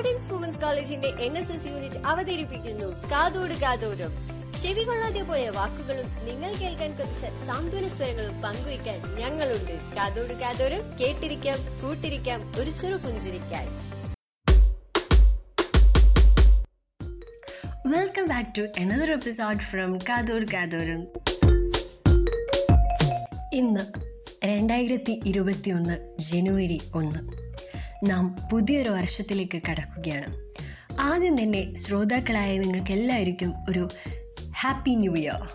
പ്രൗഡൻസ് women's കോളേജിന്റെ N S S unit അവതരിപ്പിക്കുന്നു. കാതോട് കാതോടും ചെവി കൊള്ളാതെ പോയ വാക്കുകളും നിങ്ങൾ കേൾക്കാൻ കൊതിച്ച സാന്ത്വന സ്വരങ്ങളും പങ്കുവയ്ക്കാൻ ഞങ്ങളുണ്ട്. കാതോട് കാതോരം കേട്ടിരിക്കാം കൂട്ടിരിക്കാം ഒരു ചെറു പുഞ്ചിരിക്കാൻ. Welcome back to another episode from കാതോർ കാതോരം. ഇന്ന് രണ്ടായിരത്തി ഇരുപത്തി ഒന്ന് ജനുവരി ഒന്ന്. നാം പുതിയൊരു വർഷത്തിലേക്ക് കടക്കുകയാണ്. ആദ്യം തന്നെ ശ്രോതാക്കളായ നിങ്ങൾക്ക് എല്ലാവർക്കും ഒരു happy new year.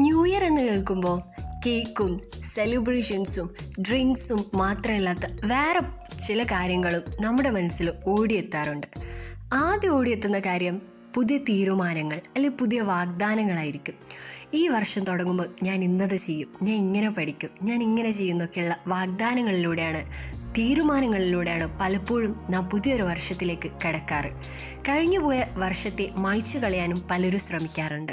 New year എന്ന് കേൾക്കുമ്പോൾ കേക്കും സെലിബ്രേഷൻസും ഡ്രിങ്ക്സും മാത്രമല്ലാത്ത വേറെ ചില കാര്യങ്ങളും നമ്മുടെ മനസ്സിൽ ഓടിയെത്താറുണ്ട്. ആദ്യം ഓടിയെത്തുന്ന കാര്യം പുതിയ തീരുമാനങ്ങൾ അല്ലെങ്കിൽ പുതിയ വാഗ്ദാനങ്ങളായിരിക്കും. ഈ വർഷം തുടങ്ങുമ്പോൾ ഞാൻ ഇന്നത് ചെയ്യും ഞാൻ ഇങ്ങനെ പഠിക്കും ഞാൻ ഇങ്ങനെ ചെയ്യുന്നൊക്കെയുള്ള വാഗ്ദാനങ്ങളിലൂടെയാണ് തീരുമാനങ്ങളിലൂടെയാണ് പലപ്പോഴും നാം പുതിയൊരു വർഷത്തിലേക്ക് കടക്കാറ്. കഴിഞ്ഞുപോയ വർഷത്തെ മായ്ച്ചു കളയാനും പലരും ശ്രമിക്കാറുണ്ട്.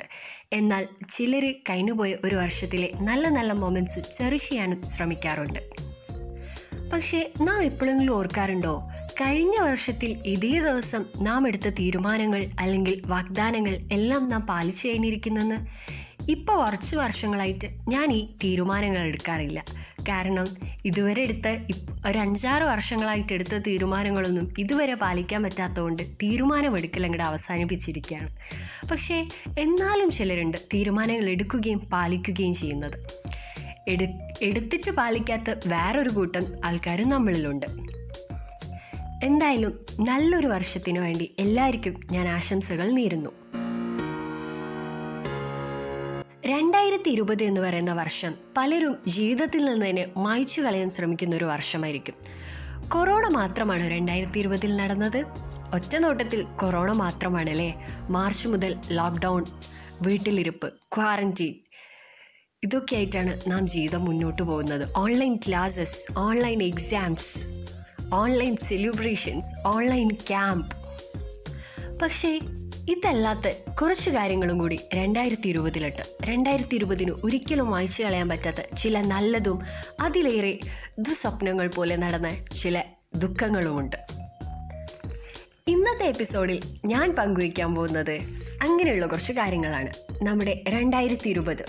എന്നാൽ ചിലർ കഴിഞ്ഞുപോയ ഒരു വർഷത്തിലെ നല്ല നല്ല മൊമെന്റ്സ് ചെറിഷ് ചെയ്യാനും ശ്രമിക്കാറുണ്ട്. പക്ഷേ നാം എപ്പോഴെങ്കിലും ഓർക്കാറുണ്ടോ? കഴിഞ്ഞ വർഷത്തിൽ ഇതേ ദിവസം നാം എടുത്ത തീരുമാനങ്ങൾ അല്ലെങ്കിൽ വാഗ്ദാനങ്ങൾ എല്ലാം നാം പാലിച്ചു കഴിഞ്ഞിരിക്കുന്നെന്ന്? ഇപ്പോൾ കുറച്ച് വർഷങ്ങളായിട്ട് ഞാൻ ഈ തീരുമാനങ്ങൾ എടുക്കാറില്ല. കാരണം ഇതുവരെ എടുത്ത ഒരു അഞ്ചാറ് വർഷങ്ങളായിട്ട് എടുത്ത തീരുമാനങ്ങളൊന്നും ഇതുവരെ പാലിക്കാൻ പറ്റാത്തതുകൊണ്ട് തീരുമാനമെടുക്കൽ അങ്ങോട്ട് അവസാനിപ്പിച്ചിരിക്കുകയാണ്. പക്ഷേ എന്നാലും ചിലരുണ്ട് തീരുമാനങ്ങൾ എടുക്കുകയും പാലിക്കുകയും ചെയ്യുന്നത്. എടു എടുത്തിട്ട് പാലിക്കാത്ത വേറൊരു കൂട്ടം ആൾക്കാരും നമ്മളിലുണ്ട്. എന്തായാലും നല്ലൊരു വർഷത്തിനു വേണ്ടി എല്ലാവർക്കും ഞാൻ ആശംസകൾ നേരുന്നു. രണ്ടായിരത്തി ഇരുപത് എന്ന് പറയുന്ന വർഷം പലരും ജീവിതത്തിൽ നിന്ന് തന്നെ മായ്ച്ചു കളയാൻ ശ്രമിക്കുന്ന ഒരു വർഷമായിരിക്കും. കൊറോണ മാത്രമാണ് രണ്ടായിരത്തി ഇരുപതിൽ നടന്നത്? ഒറ്റ നോട്ടത്തിൽ കൊറോണ മാത്രമാണ് അല്ലേ മാർച്ച് മുതൽ ലോക്ക്ഡൗൺ വീട്ടിലിരിപ്പ് ക്വാറന്റീൻ ഇതൊക്കെ ആയിട്ടാണ് നാം ജീവിതം മുന്നോട്ട് പോകുന്നത്. Online classes online exams online celebrations online camp. പക്ഷേ ഇതല്ലാത്ത കുറച്ച് കാര്യങ്ങളും കൂടി രണ്ടായിരത്തി ഇരുപതിലുണ്ട് രണ്ടായിരത്തി ഇരുപതിന് ഒരിക്കലും വായിച്ചു കളയാൻ പറ്റാത്ത ചില നല്ലതും അതിലേറെ ദുസ്വപ്നങ്ങൾ പോലെ നടന്ന ചില ദുഃഖങ്ങളുമുണ്ട്. ഇന്നത്തെ എപ്പിസോഡിൽ ഞാൻ പങ്കുവയ്ക്കാൻ പോകുന്നത് അങ്ങനെയുള്ള കുറച്ച് കാര്യങ്ങളാണ്. നമ്മുടെ രണ്ടായിരത്തി ഇരുപത്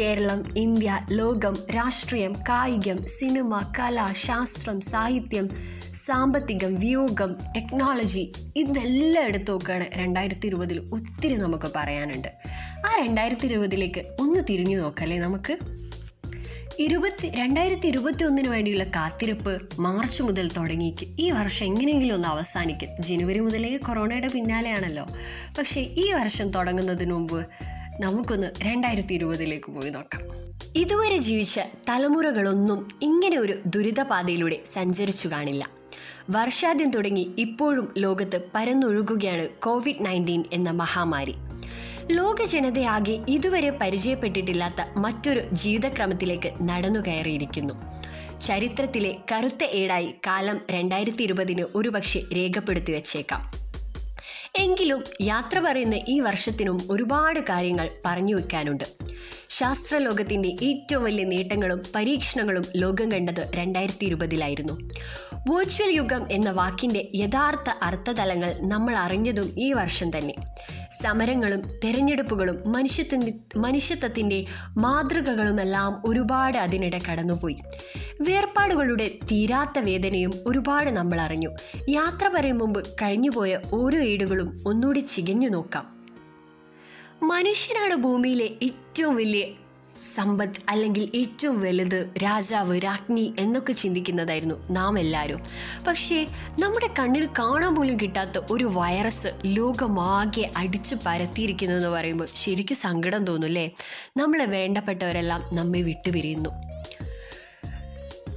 കേരളം ഇന്ത്യ ലോകം രാഷ്ട്രീയം കായികം സിനിമ കല ശാസ്ത്രം സാഹിത്യം സാമ്പത്തികം വിയോഗം ടെക്നോളജി ഇതെല്ലാം എടുത്തു നോക്കുകയാണ് രണ്ടായിരത്തി ഇരുപതിൽ ഒത്തിരി നമുക്ക് പറയാനുണ്ട്. ആ രണ്ടായിരത്തി ഇരുപതിലേക്ക് ഒന്ന് തിരിഞ്ഞു നോക്കല്ലേ നമുക്ക്? ഇരുപത്തി രണ്ടായിരത്തി ഇരുപത്തി ഒന്നിന് വേണ്ടിയുള്ള കാത്തിരിപ്പ് മാർച്ച് മുതൽ തുടങ്ങിക്ക് ഈ വർഷം എങ്ങനെയെങ്കിലും ഒന്ന് അവസാനിക്കും. ജനുവരി മുതലേ കൊറോണയുടെ പിന്നാലെയാണല്ലോ. പക്ഷേ ഈ വർഷം തുടങ്ങുന്നതിന് മുമ്പ് നമുക്കൊന്ന് രണ്ടായിരത്തി ഇരുപതിലേക്ക് പോയി നോക്കാം. ഇതുവരെ ജീവിച്ച തലമുറകളൊന്നും ഇങ്ങനെ ഒരു ദുരിതപാതയിലൂടെ സഞ്ചരിച്ചു കാണില്ല. വർഷാദ്യം തുടങ്ങി ഇപ്പോഴും ലോകത്ത് പരന്നൊഴുകുകയാണ് കോവിഡ് നയന്റീൻ എന്ന മഹാമാരി. ലോക ജനതയാകെ ഇതുവരെ പരിചയപ്പെട്ടിട്ടില്ലാത്ത മറ്റൊരു ജീവിതക്രമത്തിലേക്ക് നടന്നു കയറിയിരിക്കുന്നു. ചരിത്രത്തിലെ കറുത്ത ഏടായി കാലം രണ്ടായിരത്തി ഇരുപതിന് ഒരുപക്ഷെ രേഖപ്പെടുത്തി വച്ചേക്കാം. എങ്കിലും യാത്ര പറയുന്ന ഈ വർഷത്തിനും ഒരുപാട് കാര്യങ്ങൾ പറഞ്ഞു വയ്ക്കാനുണ്ട് ശാസ്ത്രലോകത്തിന്റെ ഏറ്റവും വലിയ നേട്ടങ്ങളും പരീക്ഷണങ്ങളും ലോകം കണ്ടത് രണ്ടായിരത്തി ഇരുപതിലായിരുന്നു വെർച്വൽ യുഗം എന്ന വാക്കിന്റെ യഥാർത്ഥ അർത്ഥതലങ്ങൾ നമ്മൾ അറിഞ്ഞതും ഈ വർഷം തന്നെ. സമരങ്ങളും തെരഞ്ഞെടുപ്പുകളും മനുഷ്യത്വ മനുഷ്യത്വത്തിന്റെ മാതൃകകളുമെല്ലാം ഒരുപാട് അതിനിടെ കടന്നുപോയി. വേർപാടുകളുടെ തീരാത്ത വേദനയും ഒരുപാട് നമ്മൾ അറിഞ്ഞു. യാത്ര പറയും മുമ്പ് കഴിഞ്ഞുപോയ ഓരോ ഏടുകളും ഒന്നുകൂടി ചികഞ്ഞു നോക്കാം. മനുഷ്യനാണ് ഭൂമിയിലെ ഏറ്റവും വലിയ സമ്പത്ത് അല്ലെങ്കിൽ ഏറ്റവും വലുത് രാജാവ് രാജ്ഞി എന്നൊക്കെ ചിന്തിക്കുന്നതായിരുന്നു നാം എല്ലാവരും പക്ഷേ നമ്മുടെ കണ്ണിൽ കാണാൻ പോലും കിട്ടാത്ത ഒരു വൈറസ് ലോകമാകെ അടിച്ചു പരത്തിയിരിക്കുന്നു എന്ന് പറയുമ്പോൾ ശരിക്കും സങ്കടം തോന്നുമല്ലേ നമ്മളെ വേണ്ടപ്പെട്ടവരെല്ലാം നമ്മെ വിട്ടുപിരിയുന്നു.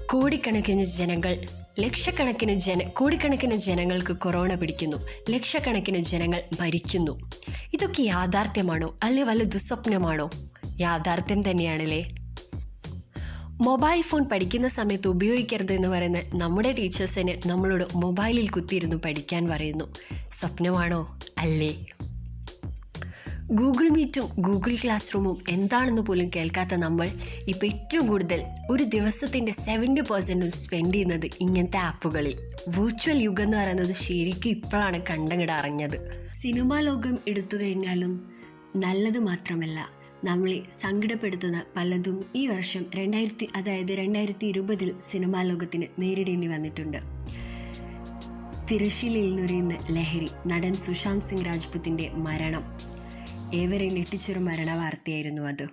കോടിക്കണക്കിന് ജനങ്ങൾ ലക്ഷക്കണക്കിന് ജന കോടിക്കണക്കിന് ജനങ്ങൾക്ക് കൊറോണ പിടിക്കുന്നു. ലക്ഷക്കണക്കിന് ജനങ്ങൾ ഭരിക്കുന്നു ഇതൊക്കെ യാഥാർത്ഥ്യമാണോ? അല്ലെ വല്ല ദുസ്വപ്നമാണോ? യാഥാർത്ഥ്യം തന്നെയാണല്ലേ? മൊബൈൽ ഫോൺ പഠിക്കുന്ന സമയത്ത് ഉപയോഗിക്കരുത് എന്ന് പറയുന്ന നമ്മുടെ ടീച്ചേഴ്സിന് നമ്മളോട് മൊബൈലിൽ കുത്തിയിരുന്ന് പഠിക്കാൻ പറയുന്നു. സ്വപ്നമാണോ? അല്ലേ? ഗൂഗിൾ മീറ്റും ഗൂഗിൾ ക്ലാസ് റൂമും എന്താണെന്ന് പോലും കേൾക്കാത്ത നമ്മൾ ഇപ്പോൾ ഏറ്റവും കൂടുതൽ ഒരു ദിവസത്തിന്റെ സെവന്റി പെർസെന്റും സ്പെൻഡ് ചെയ്യുന്നത് ഇങ്ങനത്തെ ആപ്പുകളിൽ. വിർച്വൽ യുഗം എന്ന് പറയുന്നത് ശരിക്കും ഇപ്പോഴാണ് കണ്ടങ്ങട് അറിഞ്ഞത്. സിനിമാ ലോകം എടുത്തു കഴിഞ്ഞാലും നല്ലത് മാത്രമല്ല നമ്മളെ സങ്കടപ്പെടുത്തുന്ന പലതും ഈ വർഷം രണ്ടായിരത്തി അതായത് രണ്ടായിരത്തി ഇരുപതിൽ സിനിമാ ലോകത്തിന് നേരിടേണ്ടി വന്നിട്ടുണ്ട്. തിരശ്ശീലയിൽ നുരയുന്ന ലഹരി നടൻ സുശാന്ത് സിംഗ് രാജ്പുത്തിന്റെ മരണം. ഏവരെ ഞെട്ടിച്ചൊരു മരണ വാർത്തയായിരുന്നു അത്.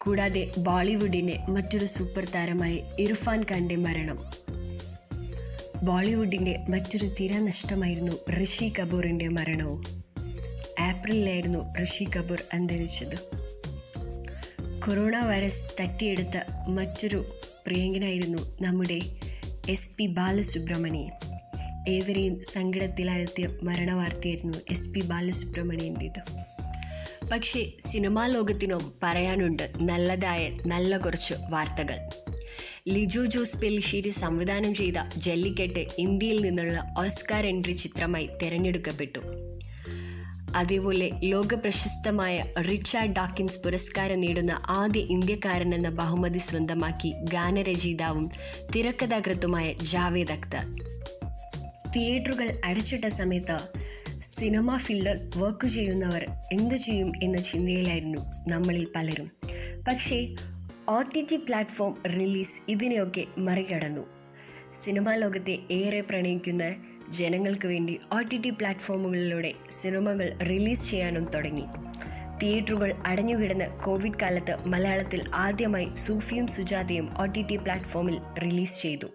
കൂടാതെ ബോളിവുഡിന്റെ മറ്റൊരു സൂപ്പർ താരമായ ഇർഫാൻ ഖാന്റെ മരണം. ബോളിവുഡിന്റെ മറ്റൊരു തിര നഷ്ടമായിരുന്നു ഋഷി കപൂറിന്റെ മരണവും. ഏപ്രിലിലായിരുന്നു ഋഷി കപൂർ അന്തരിച്ചത്. കൊറോണ വൈറസ് തട്ടിയെടുത്ത മറ്റൊരു പ്രിയങ്കനായിരുന്നു നമ്മുടെ എസ് പി ബാലസുബ്രഹ്മണ്യൻ. ഏവരെയും സങ്കടത്തിലാഴ്ത്തിയ മരണവാർത്തയായിരുന്നു എസ് പി ബാലസുബ്രഹ്മണ്യന്റേത്. പക്ഷേ സിനിമാ ലോകത്തിനും പറയാനുണ്ട് നല്ലതായ നല്ല കുറച്ച് വാർത്തകൾ. ലിജു ജോസ് പെലിശ്ശേരി സംവിധാനം ചെയ്ത ജല്ലിക്കെട്ട് ഇന്ത്യയിൽ നിന്നുള്ള ഓസ്കാർ എൻട്രി ചിത്രമായി തിരഞ്ഞെടുക്കപ്പെട്ടു. അതേപോലെ ലോക പ്രശസ്തമായ റിച്ചാർഡ് ഡാക്കിൻസ് പുരസ്കാരം നേടുന്ന ആദ്യ ഇന്ത്യക്കാരൻ എന്ന ബഹുമതി സ്വന്തമാക്കി ഗാനരചയിതാവും തിരക്കഥാകൃത്തുമായ ജാവേദ് അക്തർ തിയേറ്ററുകൾ അടച്ചിട്ട സമയത്ത് സിനിമ ഫീൽഡ് വർക്ക് ചെയ്യുന്നവർ എന്തു ചെയ്യും എന്ന ചിന്തയിലായിരുന്നു നമ്മളിൽ പലരും. പക്ഷേ O T T platform release ഇതിനെയൊക്കെ മറികടന്നു. സിനിമാ ലോകത്തെ ഏറെ പ്രണയിക്കുന്ന ജനങ്ങൾക്ക് വേണ്ടി ഒ ടി ടി പ്ലാറ്റ്ഫോമുകളിലൂടെ സിനിമകൾ റിലീസ് ചെയ്യാനും തുടങ്ങി. തിയേറ്ററുകൾ അടഞ്ഞുകിടന്ന കോവിഡ് കാലത്ത് മലയാളത്തിൽ ആദ്യമായി സൂഫിയും സുജാതയും ഒ ടി ടി പ്ലാറ്റ്ഫോമിൽ റിലീസ് ചെയ്തു.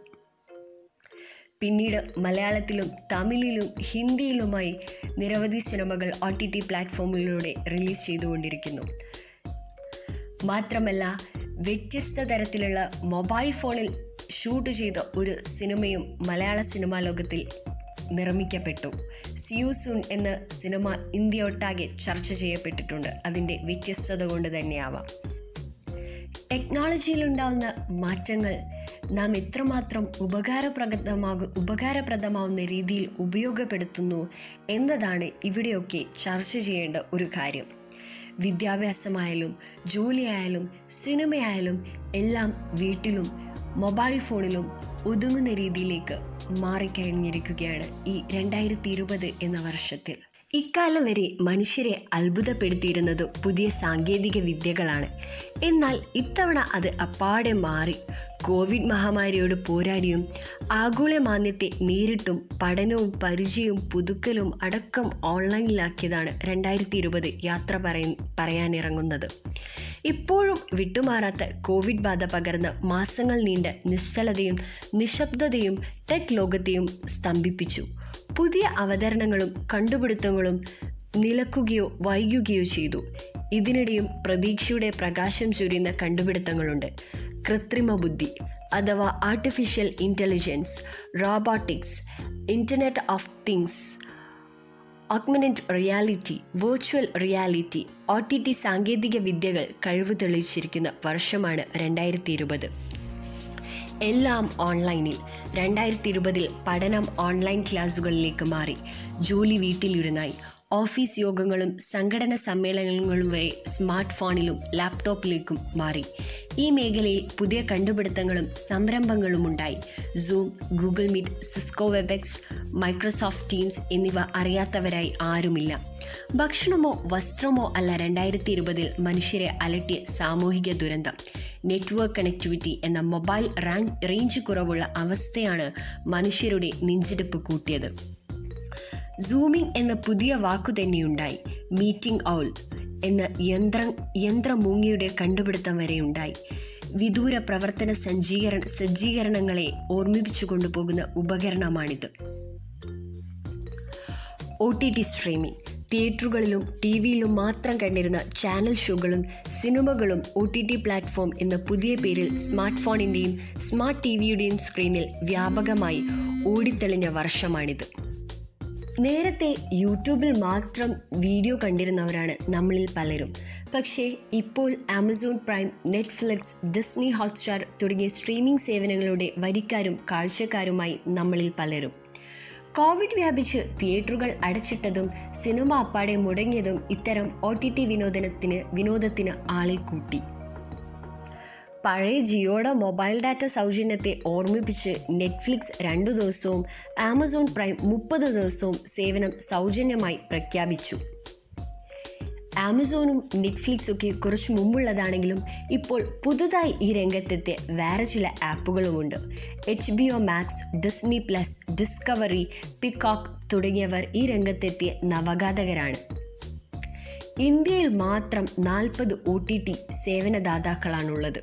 പിന്നീട് മലയാളത്തിലും തമിഴിലും ഹിന്ദിയിലുമായി നിരവധി സിനിമകൾ ഒ ടി ടി പ്ലാറ്റ്ഫോമുകളിലൂടെ റിലീസ് ചെയ്തുകൊണ്ടിരിക്കുന്നു. മാത്രമല്ല വ്യത്യസ്ത തരത്തിലുള്ള മൊബൈൽ ഫോണിൽ ഷൂട്ട് ചെയ്ത ഒരു സിനിമയും മലയാള സിനിമാ ലോകത്തിൽ നിർമ്മിക്കപ്പെട്ടു. സിയു സൂൺ എന്ന സിനിമ ഇന്ത്യ ഒട്ടാകെ ചർച്ച ചെയ്യപ്പെട്ടിട്ടുണ്ട്. അതിന്റെ വ്യത്യസ്തത കൊണ്ട് തന്നെയാവാം. ടെക്നോളജിയിലുണ്ടാവുന്ന മാറ്റങ്ങൾ നാം എത്രമാത്രം ഉപകാരപ്രദമാകും ഉപകാരപ്രദമാവുന്ന രീതിയിൽ ഉപയോഗപ്പെടുത്തുന്നു എന്നതാണ് ഇവിടെയൊക്കെ ചർച്ച ചെയ്യേണ്ട ഒരു കാര്യം. വിദ്യാഭ്യാസമായാലും ജോലിയായാലും സിനിമയായാലും എല്ലാം വീട്ടിലും മൊബൈൽ ഫോണിലും ഒതുങ്ങുന്ന രീതിയിലേക്ക് മാറിക്കഴിഞ്ഞിരിക്കുകയാണ് ഈ രണ്ടായിരത്തി ഇരുപത് എന്ന വർഷത്തിൽ. ഇക്കാലം വരെ മനുഷ്യരെ അത്ഭുതപ്പെടുത്തിയിരുന്നത് പുതിയ സാങ്കേതിക വിദ്യകളാണ്. എന്നാൽ ഇത്തവണ അത് അപ്പാടെ മാറി. കോവിഡ് മഹാമാരിയോട് പോരാടിയും ആഗോള മാന്യത്തെ നേരിട്ടും പഠനവും പരിചയവും പുതുക്കലും അടക്കം ഓൺലൈനിലാക്കിയതാണ് രണ്ടായിരത്തി ഇരുപത് യാത്ര പറയ പറയാനിറങ്ങുന്നത്. ഇപ്പോഴും വിട്ടുമാറാത്ത കോവിഡ് ബാധ പകർന്ന മാസങ്ങൾ നീണ്ട നിശ്ചലതയും നിശബ്ദതയും ടെക് ലോകത്തെയും സ്തംഭിപ്പിച്ചു. പുതിയ അവതരണങ്ങളും കണ്ടുപിടുത്തങ്ങളും നിലക്കുകയോ വൈകുകയോ ചെയ്തു. ഇതിനിടെയും പ്രതീക്ഷയുടെ പ്രകാശം ചൊരിയുന്ന കണ്ടുപിടുത്തങ്ങളുണ്ട്. കൃത്രിമ ബുദ്ധി അഥവാ artificial intelligence robotics internet of things augment reality virtual reality O T T സാങ്കേതിക വിദ്യകൾ കഴിവ് തെളിയിച്ചിരിക്കുന്ന വർഷമാണ് രണ്ടായിരത്തി ഇരുപത്. എല്ലാം ഓൺലൈനിൽ. രണ്ടായിരത്തി ഇരുപതിൽ പഠനം ഓൺലൈൻ ക്ലാസുകളിലേക്ക് മാറി. ജോലി വീട്ടിലിരുന്നായി. ഓഫീസ് യോഗങ്ങളും സംഘടന സമ്മേളനങ്ങളും വരെ സ്മാർട്ട് ഫോണിലും ലാപ്ടോപ്പിലേക്കും മാറി. ഈ മേഖലയിൽ പുതിയ കണ്ടുപിടുത്തങ്ങളും സംരംഭങ്ങളും ഉണ്ടായി. Zoom Google Meet Cisco Webex Microsoft Teams എന്നിവ അറിയാത്തവരായി ആരുമില്ല. ഭക്ഷണമോ വസ്ത്രമോ അല്ല രണ്ടായിരത്തി ഇരുപതിൽ മനുഷ്യരെ അലട്ടിയ സാമൂഹിക ദുരന്തം. നെറ്റ്വർക്ക് കണക്ടിവിറ്റി എന്ന മൊബൈൽ റേഞ്ച് കുറവുള്ള അവസ്ഥയാണ് മനുഷ്യരുടെ നെഞ്ചിടിപ്പ് കൂട്ടിയത്. സൂമിംഗ് എന്ന പുതിയ വാക്കു തന്നെയുണ്ടായി. മീറ്റിംഗ് ഔൾ എന്ന യന്ത്ര യന്ത്രമൂങ്ങിയുടെ കണ്ടുപിടുത്തം വരെ ഉണ്ടായി വിദൂര പ്രവർത്തന സജ്ജീകരണ സജ്ജീകരണങ്ങളെ ഓർമ്മിപ്പിച്ചു കൊണ്ടുപോകുന്ന ഉപകരണമാണിത്. ഒ ടി ടി സ്ട്രീമിംഗ് തിയേറ്ററുകളിലും ടി വിയിലും മാത്രം കണ്ടിരുന്ന ചാനൽ ഷോകളും സിനിമകളും ഒ ടി ടി പ്ലാറ്റ്ഫോം എന്ന പുതിയ പേരിൽ സ്മാർട്ട് ഫോണിന്റെയും സ്മാർട്ട് ടി വിയുടെയും സ്ക്രീനിൽ വ്യാപകമായി ഓടിത്തെളിഞ്ഞ വർഷമാണിത്. നേരത്തെ യൂട്യൂബിൽ മാത്രം വീഡിയോ കണ്ടിരുന്നവരാണ് നമ്മളിൽ പലരും. പക്ഷേ ഇപ്പോൾ Amazon Prime Netflix Disney Hotstar തുടങ്ങിയ സ്ട്രീമിംഗ് സേവനങ്ങളുടെ വരിക്കാരും കാഴ്ചക്കാരുമായി നമ്മളിൽ പലരും. കോവിഡ് വ്യാപിച്ച് തിയേറ്ററുകൾ അടച്ചിട്ടതും സിനിമ അപ്പാടെ മുടങ്ങിയതും ഇത്തരം ഒ ടി ടി വിനോദനത്തിന് വിനോദത്തിന് ആളെ കൂട്ടി. പഴയ ജിയോയുടെ മൊബൈൽ ഡാറ്റ സൗജന്യത്തെ ഓർമ്മിപ്പിച്ച് നെറ്റ്ഫ്ലിക്സ് രണ്ടു ദിവസവും ആമസോൺ പ്രൈം മുപ്പത് ദിവസവും സേവനം സൗജന്യമായി പ്രഖ്യാപിച്ചു. ആമസോണും നെറ്റ്ഫ്ലിക്സും ഒക്കെ കുറച്ച് മുമ്പുള്ളതാണെങ്കിലും ഇപ്പോൾ പുതുതായി ഈ രംഗത്തെത്തിയ വേറെ ചില ആപ്പുകളുമുണ്ട്. H B O Max Disney plus Discovery Peacock തുടങ്ങിയവർ ഈ രംഗത്തെത്തിയ നവഘാതകരാണ് ഇന്ത്യയിൽ മാത്രം നാൽപ്പത് ഒ ടി ടി സേവനദാതാക്കളാണുള്ളത്.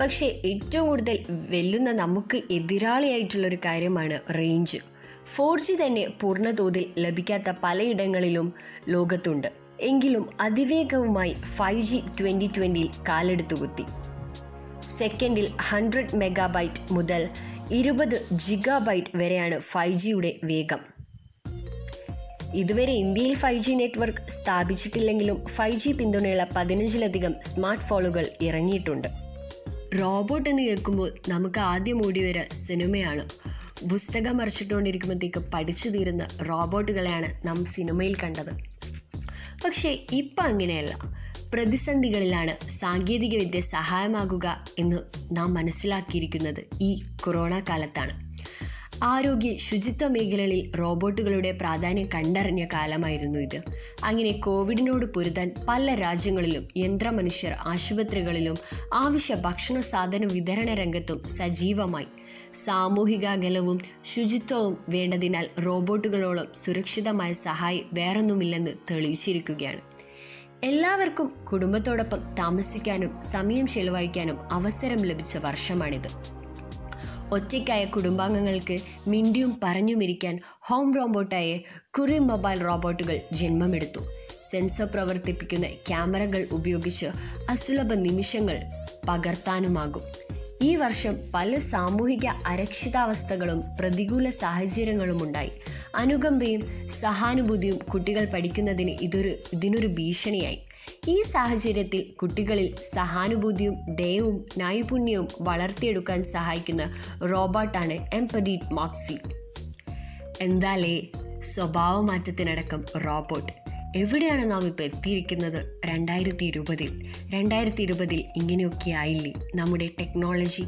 പക്ഷേ ഏറ്റവും കൂടുതൽ വെല്ലുന്ന നമുക്ക് എതിരാളിയായിട്ടുള്ളൊരു കാര്യമാണ് റേഞ്ച്. ഫോർ ജി തന്നെ പൂർണതോതിൽ ലഭിക്കാത്ത പലയിടങ്ങളിലും ലോകത്തുണ്ട്. എങ്കിലും അതിവേഗവുമായി ഫൈവ് ജി ട്വന്റി ട്വന്റിയിൽ കാലെടുത്തു കുത്തി. സെക്കൻഡിൽ ഹൺഡ്രഡ് മെഗാബൈറ്റ് മുതൽ ഇരുപത് ജിഗാബൈറ്റ് വരെയാണ് ഫൈവ് ജിയുടെ വേഗം. ഇതുവരെ ഇന്ത്യയിൽ ഫൈവ് ജി നെറ്റ്വർക്ക് സ്ഥാപിച്ചിട്ടില്ലെങ്കിലും ഫൈവ് ജി പിന്തുണയുള്ള പതിനഞ്ചിലധികം സ്മാർട്ട് ഫോണുകൾ ഇറങ്ങിയിട്ടുണ്ട്. റോബോട്ട് എന്ന് കേൾക്കുമ്പോൾ നമുക്ക് ആദ്യം ഓടി വരിക സിനിമയാണ്. പുസ്തകം മറിച്ചിട്ടുകൊണ്ടിരിക്കുമ്പോഴത്തേക്ക് പഠിച്ചു തീരുന്ന റോബോട്ടുകളെയാണ് നാം സിനിമയിൽ കണ്ടത്. പക്ഷേ ഇപ്പം അങ്ങനെയല്ല. പ്രതിസന്ധികളിലാണ് സാങ്കേതികവിദ്യ സഹായമാകുക എന്ന് നാം മനസ്സിലാക്കിയിരിക്കുന്നത് ഈ കൊറോണ കാലത്താണ്. ആരോഗ്യ ശുചിത്വ മേഖലകളിൽ റോബോട്ടുകളുടെ പ്രാധാന്യം കണ്ടറിഞ്ഞ കാലമായിരുന്നു ഇത്. അങ്ങനെ കോവിഡിനോട് പൊരുതാൻ പല രാജ്യങ്ങളിലും യന്ത്രമനുഷ്യർ ആശുപത്രികളിലും ആവശ്യ ഭക്ഷണ സാധന വിതരണ രംഗത്തും സജീവമായി. സാമൂഹിക അകലവും ശുചിത്വവും വേണ്ടതിനാൽ റോബോട്ടുകളോളം സുരക്ഷിതമായ സഹായി വേറൊന്നുമില്ലെന്ന് തെളിയിച്ചിരിക്കുകയാണ്. എല്ലാവർക്കും കുടുംബത്തോടൊപ്പം താമസിക്കാനും സമയം ചെലവഴിക്കാനും അവസരം ലഭിച്ച വർഷമാണിത്. ഒറ്റയ്ക്കായ കുടുംബാംഗങ്ങൾക്ക് മിണ്ടിയും പറഞ്ഞുമിരിക്കാൻ ഹോം റോബോട്ടായ കുറി മൊബൈൽ റോബോട്ടുകൾ ജന്മമെടുത്തു. സെൻസർ പ്രവർത്തിപ്പിക്കുന്ന ക്യാമറകൾ ഉപയോഗിച്ച് അസുലഭ നിമിഷങ്ങൾ പകർത്താനുമാകും. ഈ വർഷം പല സാമൂഹിക അരക്ഷിതാവസ്ഥകളും പ്രതികൂല സാഹചര്യങ്ങളും ഉണ്ടായി അനുകമ്പയും സഹാനുഭൂതിയും കുട്ടികൾ പഠിക്കുന്നതിന് ഇതൊരു ഇതിനൊരു ഭീഷണിയായി. ഈ സാഹചര്യത്തിൽ കുട്ടികളിൽ സഹാനുഭൂതിയും ദയവും നൈപുണ്യവും വളർത്തിയെടുക്കാൻ സഹായിക്കുന്ന റോബോട്ടാണ് എംപഡീറ്റ് മോക്സി. എന്താലേ സ്വഭാവമാറ്റത്തിനടക്കം റോബോട്ട്. എവിടെയാണ് നാം ഇപ്പോൾ എത്തിയിരിക്കുന്നത്? രണ്ടായിരത്തി ഇരുപതിൽ. രണ്ടായിരത്തി ഇരുപതിൽ ഇങ്ങനെയൊക്കെ ആയില്ലേ? നമ്മുടെ ടെക്നോളജി.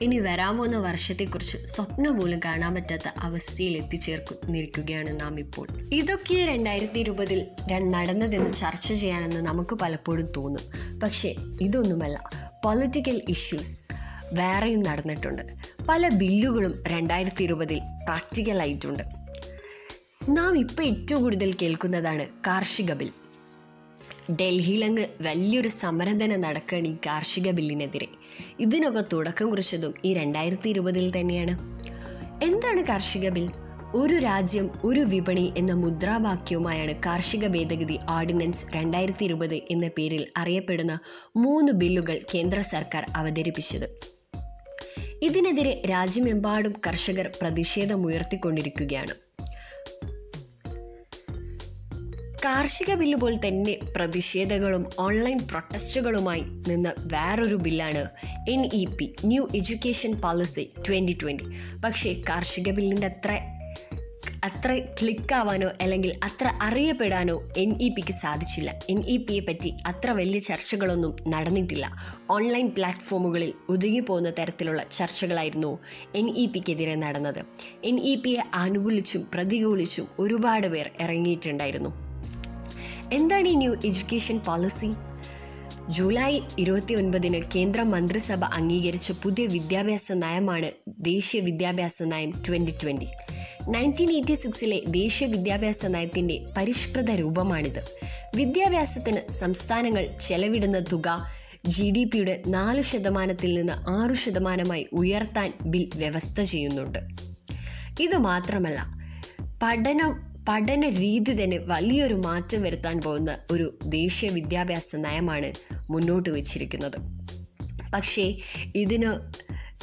ഇനി വരാൻ പോകുന്ന വർഷത്തെക്കുറിച്ച് സ്വപ്നം പോലും കാണാൻ പറ്റാത്ത അവസ്ഥയിൽ എത്തിച്ചേർന്നിരിക്കുകയാണ് നാം ഇപ്പോൾ ഇതൊക്കെ രണ്ടായിരത്തി ഇരുപതിൽ നടന്നതെന്ന് ചർച്ച ചെയ്യാനെന്ന് നമുക്ക് പലപ്പോഴും തോന്നും. പക്ഷേ ഇതൊന്നുമല്ല. പൊളിറ്റിക്കൽ ഇഷ്യൂസ് വേറെയും നടന്നിട്ടുണ്ട്. പല ബില്ലുകളും രണ്ടായിരത്തി ഇരുപതിൽ പ്രാക്ടിക്കലായിട്ടുണ്ട് നാം ഇപ്പോൾ ഏറ്റവും കൂടുതൽ കേൾക്കുന്നതാണ് കാർഷിക ബിൽ. ഡൽഹിയിലങ്ങ് വലിയൊരു സമരം തന്നെ നടക്കുകയാണ് ഈ കാർഷിക ബില്ലിനെതിരെ. ഇതിനൊക്കെ തുടക്കം കുറിച്ചതും ഈ രണ്ടായിരത്തി ഇരുപതിൽ തന്നെയാണ്. എന്താണ് കാർഷിക ബിൽ? ഒരു രാജ്യം ഒരു വിപണി എന്ന മുദ്രാവാക്യവുമായാണ് കാർഷിക ഭേദഗതി ഓർഡിനൻസ് രണ്ടായിരത്തി ഇരുപത് എന്ന പേരിൽ അറിയപ്പെടുന്ന മൂന്ന് ബില്ലുകൾ കേന്ദ്ര സർക്കാർ അവതരിപ്പിച്ചത്. ഇതിനെതിരെ രാജ്യമെമ്പാടും കർഷകർ പ്രതിഷേധമുയർത്തിക്കൊണ്ടിരിക്കുകയാണ്. കാർഷിക ബില്ല് പോലെ തന്നെ പ്രതിഷേധങ്ങളും ഓൺലൈൻ പ്രൊട്ടസ്റ്റുകളുമായി നിന്ന് വേറൊരു ബില്ലാണ് N E P new education policy twenty twenty പക്ഷേ കാർഷിക ബില്ലിന്റെ അത്ര അത്ര ക്ലിക്കാവാനോ അല്ലെങ്കിൽ അത്ര അറിയപ്പെടാനോ എൻ ഇ പിക്ക് സാധിച്ചില്ല. എൻ ഇ പിയെ പറ്റി അത്ര വലിയ ചർച്ചകളൊന്നും നടന്നിട്ടില്ല. ഓൺലൈൻ പ്ലാറ്റ്ഫോമുകളിൽ ഒതുങ്ങിപ്പോകുന്ന തരത്തിലുള്ള ചർച്ചകളായിരുന്നു എൻ ഇ പിക്കെതിരെ നടന്നത്. എൻ ഇ പിയെ അനുകൂലിച്ചും പ്രതികൂലിച്ചും ഒരുപാട് പേർ ഇറങ്ങിയിട്ടുണ്ടായിരുന്നു. എന്താണ് ഈ ന്യൂ എഡ്യൂക്കേഷൻ പോളിസി ജൂലൈ ഇരുപത്തി ഒൻപതിന് കേന്ദ്ര മന്ത്രിസഭ അംഗീകരിച്ച പുതിയ വിദ്യാഭ്യാസ നയമാണ് ദേശീയ വിദ്യാഭ്യാസ നയം ട്വന്റി ട്വന്റി നയന്റീൻ എയ്റ്റി സിക്സിലെ ദേശീയ വിദ്യാഭ്യാസ നയത്തിന്റെ പരിഷ്കൃത രൂപമാണിത്. വിദ്യാഭ്യാസത്തിന് സംസ്ഥാനങ്ങൾ ചെലവിടുന്ന തുക ജി ഡി പിയുടെ നാല് ശതമാനത്തിൽ നിന്ന് ആറു ശതമാനമായി ഉയർത്താൻ ബിൽ വ്യവസ്ഥ ചെയ്യുന്നുണ്ട്. ഇത് മാത്രമല്ല പഠനം പഠന രീതി തന്നെ വലിയൊരു മാറ്റം വരുത്താൻ പോകുന്ന ഒരു ദേശീയ വിദ്യാഭ്യാസ നയമാണ് മുന്നോട്ട് വച്ചിരിക്കുന്നത്. പക്ഷേ ഇതിന്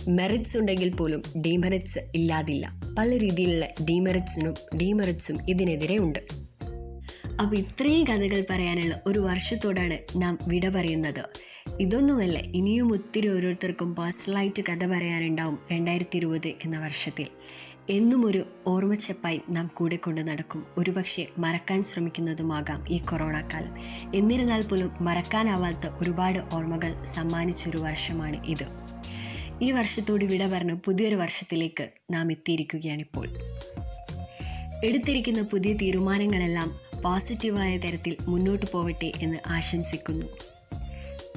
മെറിറ്റ്സ് ഉണ്ടെങ്കിൽ പോലും ഡീമെറിറ്റ്സ് ഇല്ലാതില്ല. പല രീതിയിലുള്ള ഡീമെറിറ്റ്സിനും ഡീമെറിറ്റ്സും ഇതിനെതിരെ ഉണ്ട്. അപ്പോൾ ഇത്രയും കഥകൾ പറയാനുള്ള ഒരു വർഷത്തോടാണ് നാം വിട പറയുന്നത്. ഇതൊന്നുമല്ല ഇനിയും ഒത്തിരി ഓരോരുത്തർക്കും പേഴ്സണലായിട്ട് കഥ പറയാനുണ്ടാവും രണ്ടായിരത്തി ഇരുപത് എന്ന വർഷത്തിൽ. എന്നും ഒരു ഓർമ്മച്ചെപ്പായി നാം കൂടെ കൊണ്ട് നടക്കും. ഒരുപക്ഷെ മറക്കാൻ ശ്രമിക്കുന്നതുമാകാം ഈ കൊറോണ കാലം. എന്നിരുന്നാൽ പോലും മറക്കാനാവാത്ത ഒരുപാട് ഓർമ്മകൾ സമ്മാനിച്ചൊരു വർഷമാണ് ഇത്. ഈ വർഷത്തോട് വിട പറഞ്ഞ് പുതിയൊരു വർഷത്തിലേക്ക് നാം എത്തിയിരിക്കുകയാണിപ്പോൾ. എടുത്തിരിക്കുന്ന പുതിയ തീരുമാനങ്ങളെല്ലാം പോസിറ്റീവായ തരത്തിൽ മുന്നോട്ട് പോവട്ടെ എന്ന് ആശംസിക്കുന്നു.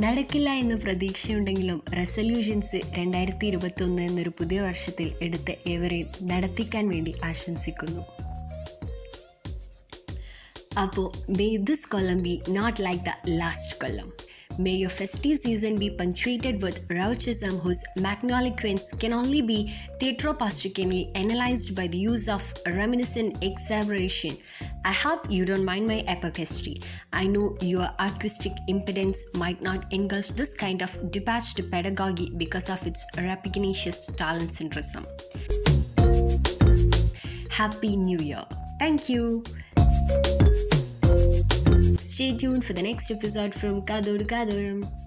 നടക്കില്ല എന്ന് പ്രതീക്ഷയുണ്ടെങ്കിലും റെസൊല്യൂഷൻസ് രണ്ടായിരത്തി ഇരുപത്തൊന്ന് എന്നൊരു പുതിയ വർഷത്തിൽ എടുത്ത ഏവരെയും നടത്തിക്കാൻ വേണ്ടി ആശംസിക്കുന്നു. അപ്പോൾ may this Kollam be not like the last Kollam May your festive season be punctuated with Rauchism whose magniloquence can only be theatropostically analyzed by the use of reminiscent exaggeration. I hope you don't mind my epic history. I know your artistic impedance might not engulf this kind of detached pedagogy because of its rapinacious talent syndrome. Happy New Year. Thank you. Stay tuned for the next episode from Kadur Kaduram.